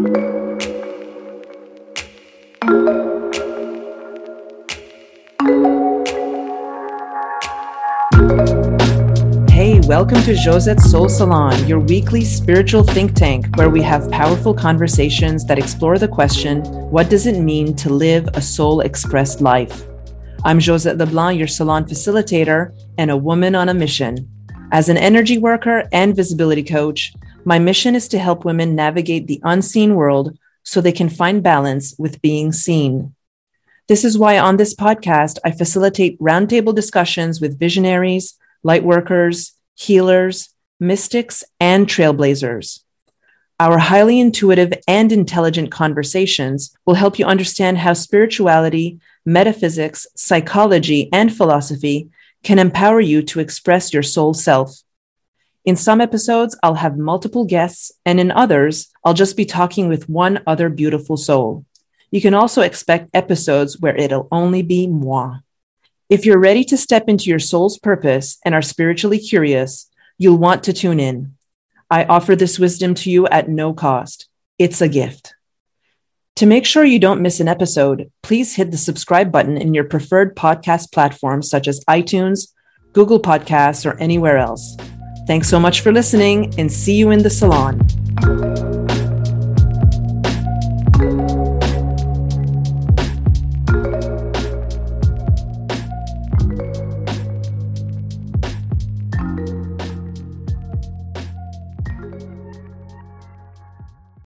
Hey, welcome to Josette's Soul Salon, your weekly spiritual think tank where we have powerful conversations that explore the question what does it mean to live a soul expressed life? I'm Josette LeBlanc, your salon facilitator and a woman on a mission. As an energy worker and visibility coach, my mission is to help women navigate the unseen world so they can find balance with being seen. This is why on this podcast, I facilitate roundtable discussions with visionaries, light workers, healers, mystics, and trailblazers. Our highly intuitive and intelligent conversations will help you understand how spirituality, metaphysics, psychology, and philosophy can empower you to express your soul self. In some episodes, I'll have multiple guests, and in others, I'll just be talking with one other beautiful soul. You can also expect episodes where it'll only be moi. If you're ready to step into your soul's purpose and are spiritually curious, you'll want to tune in. I offer this wisdom to you at no cost. It's a gift. To make sure you don't miss an episode, please hit the subscribe button in your preferred podcast platforms such as iTunes, Google Podcasts, or anywhere else. Thanks so much for listening and see you in the salon.